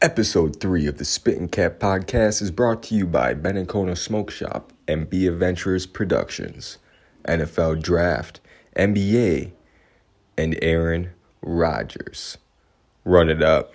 Episode 3 of the Spit and Cap podcast is brought to you by Benacona Smoke Shop and Be Adventurers Productions, NFL Draft, NBA, and Aaron Rodgers. Run it up.